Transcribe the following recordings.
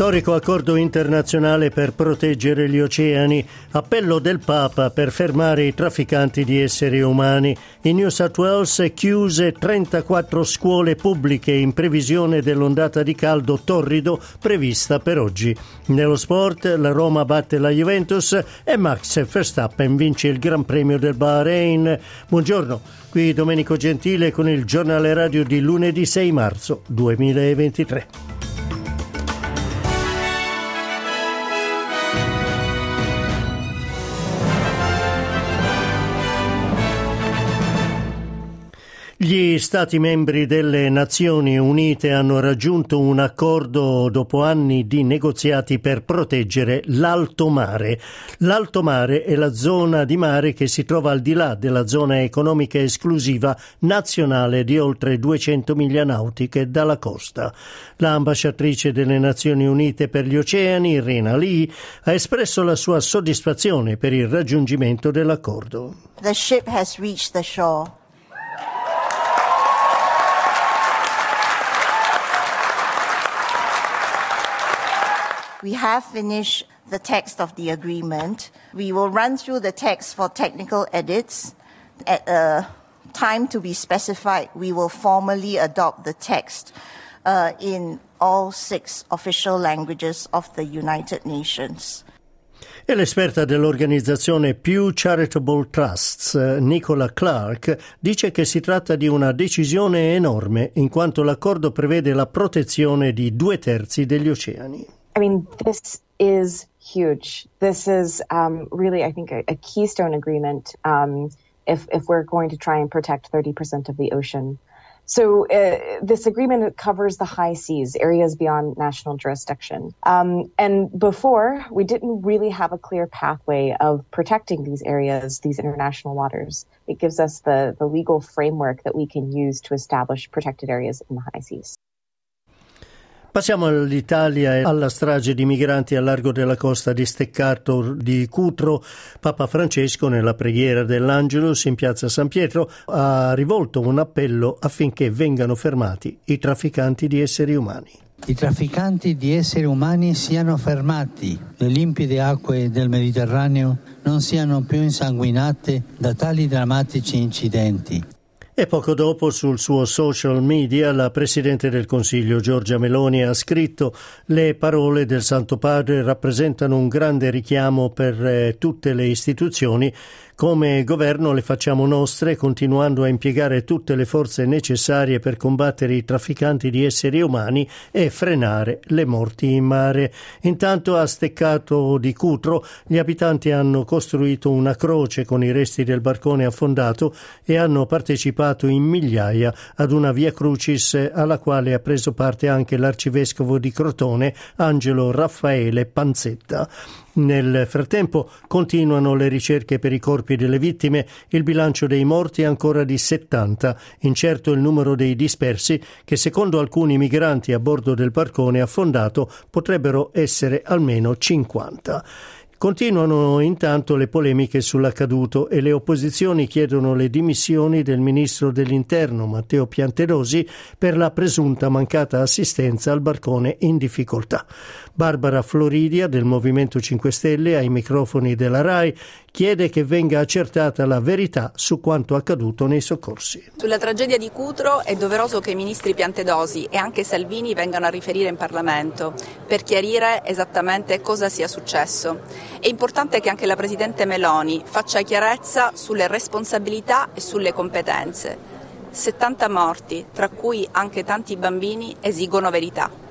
Storico accordo internazionale per proteggere gli oceani, appello del Papa per fermare i trafficanti di esseri umani. In New South Wales chiuse 34 scuole pubbliche in previsione dell'ondata di caldo torrido prevista per oggi. Nello sport la Roma batte la Juventus e Max Verstappen vince il Gran Premio del Bahrain. Buongiorno, qui Domenico Gentile con il giornale radio di lunedì 6 marzo 2023. Gli Stati membri delle Nazioni Unite hanno raggiunto un accordo dopo anni di negoziati per proteggere l'alto mare. L'alto mare è la zona di mare che si trova al di là della zona economica esclusiva nazionale di oltre 200 miglia nautiche dalla costa. L'ambasciatrice delle Nazioni Unite per gli oceani, Rena Lee, ha espresso la sua soddisfazione per il raggiungimento dell'accordo. The ship has reached the shore. We have finished the text of the agreement. We will run through the text for technical edits. At a time to be specified, we will formally adopt the text uh, in all six official languages of the United Nations. E l'esperta dell'organizzazione Pew Charitable Trusts, Nicola Clark, dice che si tratta di una decisione enorme in quanto l'accordo prevede la protezione di due terzi degli oceani. I mean, this is huge. This is um, really, I think, a, a keystone agreement um, if, if we're going to try and protect 30% of the ocean. So, uh, this agreement covers the high seas, areas beyond national jurisdiction. Um, and before, we didn't really have a clear pathway of protecting these areas, these international waters. It gives us the, the legal framework that we can use to establish protected areas in the high seas. Passiamo all'Italia e alla strage di migranti a largo della costa di Steccato di Cutro. Papa Francesco, nella preghiera dell'Angelus in piazza San Pietro, ha rivolto un appello affinché vengano fermati i trafficanti di esseri umani. I trafficanti di esseri umani siano fermati, le limpide acque del Mediterraneo non siano più insanguinate da tali drammatici incidenti. E poco dopo sul suo social media la Presidente del Consiglio Giorgia Meloni ha scritto le parole del Santo Padre rappresentano un grande richiamo per eh, tutte le istituzioni come governo le facciamo nostre, continuando a impiegare tutte le forze necessarie per combattere i trafficanti di esseri umani e frenare le morti in mare. Intanto a Steccato di Cutro gli abitanti hanno costruito una croce con i resti del barcone affondato e hanno partecipato in migliaia ad una via crucis alla quale ha preso parte anche l'arcivescovo di Crotone, Angelo Raffaele Panzetta. Nel frattempo continuano le ricerche per i corpi delle vittime, il bilancio dei morti è ancora di 70, incerto il numero dei dispersi che secondo alcuni migranti a bordo del barcone affondato potrebbero essere almeno 50. Continuano intanto le polemiche sull'accaduto e le opposizioni chiedono le dimissioni del ministro dell'Interno Matteo Piantedosi per la presunta mancata assistenza al barcone in difficoltà. Barbara Floridia del Movimento 5 Stelle ai microfoni della RAI chiede che venga accertata la verità su quanto accaduto nei soccorsi. Sulla tragedia di Cutro è doveroso che i ministri Piantedosi e anche Salvini vengano a riferire in Parlamento per chiarire esattamente cosa sia successo. È importante che anche la Presidente Meloni faccia chiarezza sulle responsabilità e sulle competenze. 70 morti, tra cui anche tanti bambini, esigono verità.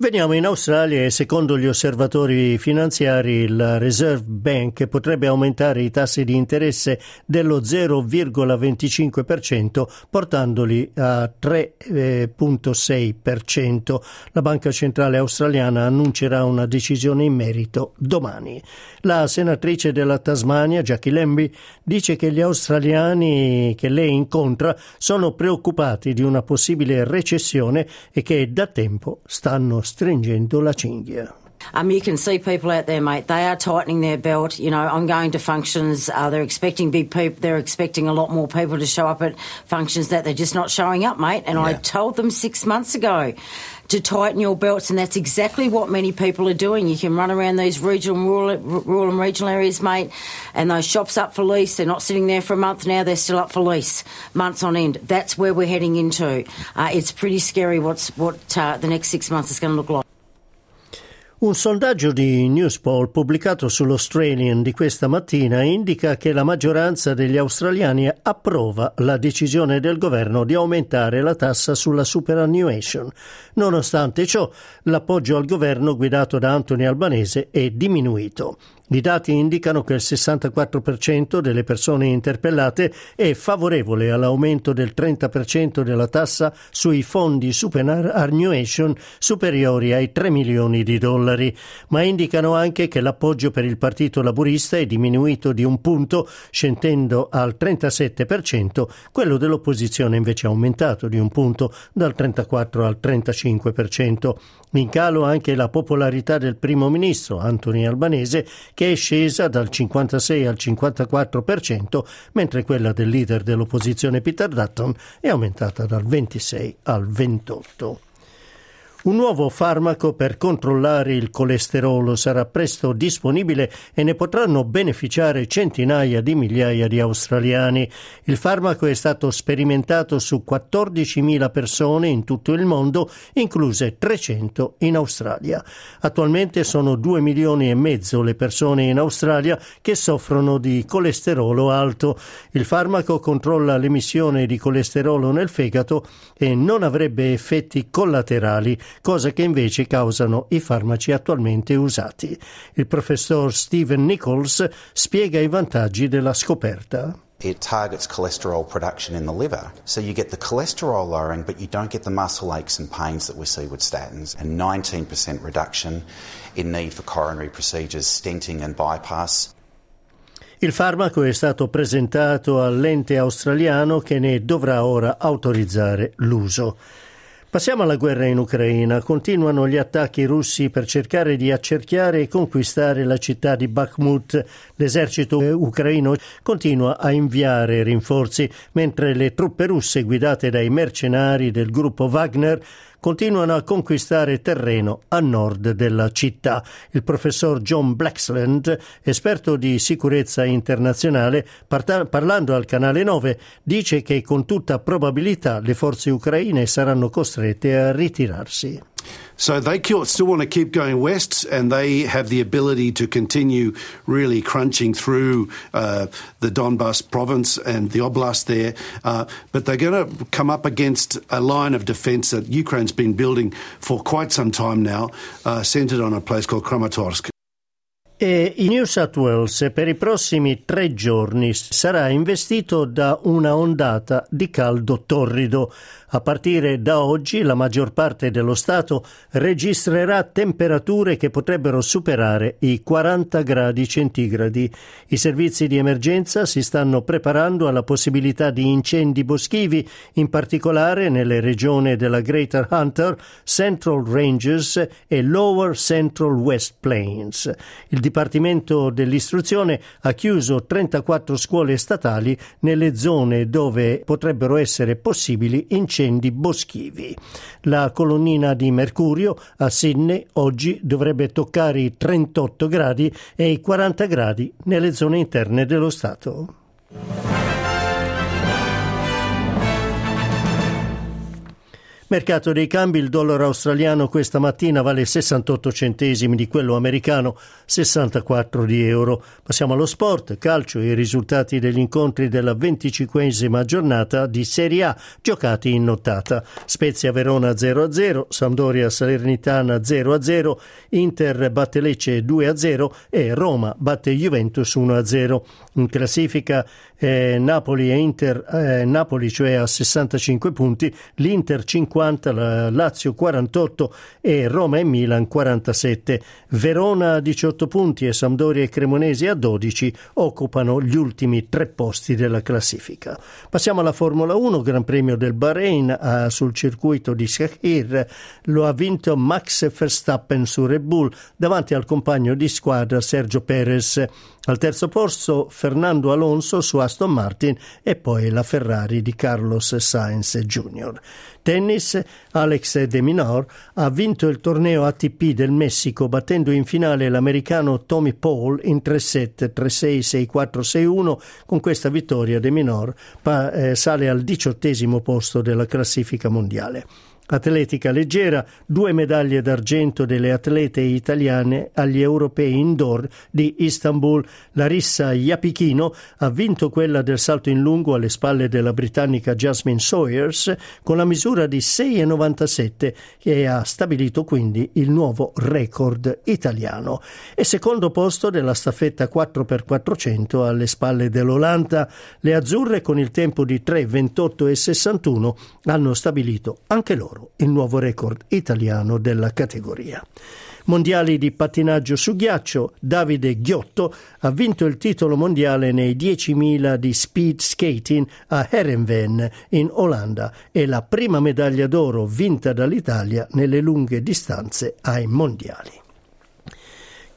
Veniamo in Australia e secondo gli osservatori finanziari la Reserve Bank potrebbe aumentare i tassi di interesse dello 0,25% portandoli a 3,6%. La Banca Centrale Australiana annuncerà una decisione in merito domani. La senatrice della Tasmania, Jackie Lambie, dice che gli australiani che lei incontra sono preoccupati di una possibile recessione e che da tempo stanno stringendo la cinghia. Um, you can see people out there, mate. They are tightening their belt. You know, I'm going to functions. Uh, they're expecting big people. They're expecting a lot more people to show up at functions that they're just not showing up, mate. And yeah. I told them six months ago to tighten your belts, and that's exactly what many people are doing. You can run around these regional, rural, rural and regional areas, mate, and those shops up for lease. They're not sitting there for a month now; they're still up for lease, months on end. That's where we're heading into. Uh, it's pretty scary what's what uh, the next six months is going to look like. Un sondaggio di Newspoll pubblicato sull'Australian di questa mattina indica che la maggioranza degli australiani approva la decisione del governo di aumentare la tassa sulla superannuation. Nonostante ciò, l'appoggio al governo guidato da Anthony Albanese è diminuito. I dati indicano che il 64% delle persone interpellate è favorevole all'aumento del 30% della tassa sui fondi superannuation superiori ai 3 milioni di dollari, ma indicano anche che l'appoggio per il Partito Laburista è diminuito di un punto, scendendo al 37%, quello dell'opposizione invece è aumentato di un punto, dal 34 al 35%. In calo anche la popolarità del primo ministro Anthony Albanese, che è scesa dal 56 al 54%, mentre quella del leader dell'opposizione Peter Dutton è aumentata dal 26 al 28. Un nuovo farmaco per controllare il colesterolo sarà presto disponibile e ne potranno beneficiare centinaia di migliaia di australiani. Il farmaco è stato sperimentato su 14.000 persone in tutto il mondo, incluse 300 in Australia. Attualmente sono 2 milioni e mezzo le persone in Australia che soffrono di colesterolo alto. Il farmaco controlla l'emissione di colesterolo nel fegato e non avrebbe effetti collaterali cosa che invece causano i farmaci attualmente usati. Il professor Stephen Nichols spiega i vantaggi della scoperta. It targets cholesterol production in the liver. So you get the cholesterol lowering, but you don't get the muscle aches and pains that we see with statins, and 19% reduction in need for coronary procedures, stenting and bypass. Il farmaco è stato presentato all'ente australiano che ne dovrà ora autorizzare l'uso. Passiamo alla guerra in Ucraina. Continuano gli attacchi russi per cercare di accerchiare e conquistare la città di Bakhmut. L'esercito ucraino continua a inviare rinforzi, mentre le truppe russe guidate dai mercenari del gruppo Wagner continuano a conquistare terreno a nord della città. Il professor John Blacksland, esperto di sicurezza internazionale, parta- parlando al canale 9, dice che con tutta probabilità le forze ucraine saranno costrette a ritirarsi. So they still want to keep going west, and they have the ability to continue really crunching through uh, the Donbas province and the oblast there. Uh, but they're going to come up against a line of defence that Ukraine's been building for quite some time now, uh, centred on a place called Kramatorsk. E in New South Wales per i prossimi tre giorni sarà investito da una ondata di caldo torrido. A partire da oggi la maggior parte dello Stato registrerà temperature che potrebbero superare i 40 gradi centigradi. I servizi di emergenza si stanno preparando alla possibilità di incendi boschivi, in particolare nelle regioni della Greater Hunter, Central Ranges e Lower Central West Plains. Il Dipartimento dell'Istruzione ha chiuso 34 scuole statali nelle zone dove potrebbero essere possibili incendi incendi boschivi. La colonnina di mercurio a Sydney oggi dovrebbe toccare i 38 gradi e i 40 gradi nelle zone interne dello Stato. Mercato dei cambi, il dollaro australiano questa mattina vale 68 centesimi di quello americano, 64 di euro. Passiamo allo sport, calcio e i risultati degli incontri della 25esima giornata di Serie A giocati in nottata. Spezia Verona 0-0, Sampdoria Salernitana 0-0, Inter batte Lecce 2-0 e Roma batte Juventus 1-0. In classifica eh, Napoli e Inter, eh, Napoli cioè a 65 punti, l'Inter 50 50, la Lazio 48 e Roma e Milan 47. Verona a 18 punti e Sampdoria e Cremonesi a 12 occupano gli ultimi tre posti della classifica. Passiamo alla Formula 1, Gran Premio del Bahrain ah, sul circuito di Shahir. Lo ha vinto Max Verstappen su Red Bull davanti al compagno di squadra Sergio Perez. Al terzo posto Fernando Alonso su Aston Martin e poi la Ferrari di Carlos Sainz Jr. Tennis, Alex De Minor ha vinto il torneo ATP del Messico battendo in finale l'americano Tommy Paul in 3-7, 3-6, 6-4, 6-1. Con questa vittoria De Minor pa- eh, sale al diciottesimo posto della classifica mondiale. Atletica leggera, due medaglie d'argento delle atlete italiane agli europei indoor di Istanbul. Larissa Iapichino ha vinto quella del salto in lungo alle spalle della britannica Jasmine Sawyers con la misura di 6,97 e ha stabilito quindi il nuovo record italiano. E secondo posto della staffetta 4x400 alle spalle dell'Olanda. Le azzurre con il tempo di 3,28 e 61 hanno stabilito anche loro loro il nuovo record italiano della categoria. Mondiali di pattinaggio su ghiaccio, Davide Ghiotto ha vinto il titolo mondiale nei 10.000 di speed skating a Herenveen in Olanda e la prima medaglia d'oro vinta dall'Italia nelle lunghe distanze ai mondiali.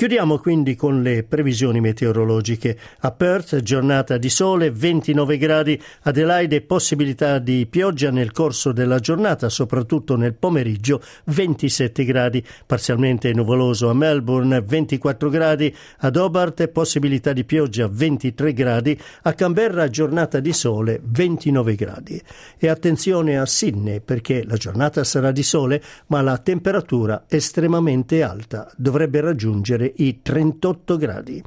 Chiudiamo quindi con le previsioni meteorologiche. A Perth giornata di sole, 29 gradi, Adelaide possibilità di pioggia nel corso della giornata, soprattutto nel pomeriggio, 27 gradi, parzialmente nuvoloso a Melbourne, 24 gradi, ad Hobart possibilità di pioggia, 23 gradi, a Canberra giornata di sole, 29 gradi. E attenzione a Sydney perché la giornata sarà di sole, ma la temperatura estremamente alta. Dovrebbe raggiungere i 38 gradi.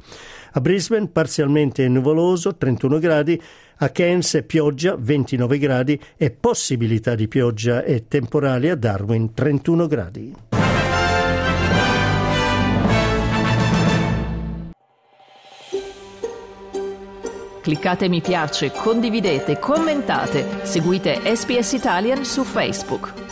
A Brisbane parzialmente nuvoloso 31 gradi, a Cairns pioggia 29 gradi e possibilità di pioggia e temporale a Darwin 31 gradi. Cliccate mi piace, condividete, commentate, seguite SPS Italian su Facebook.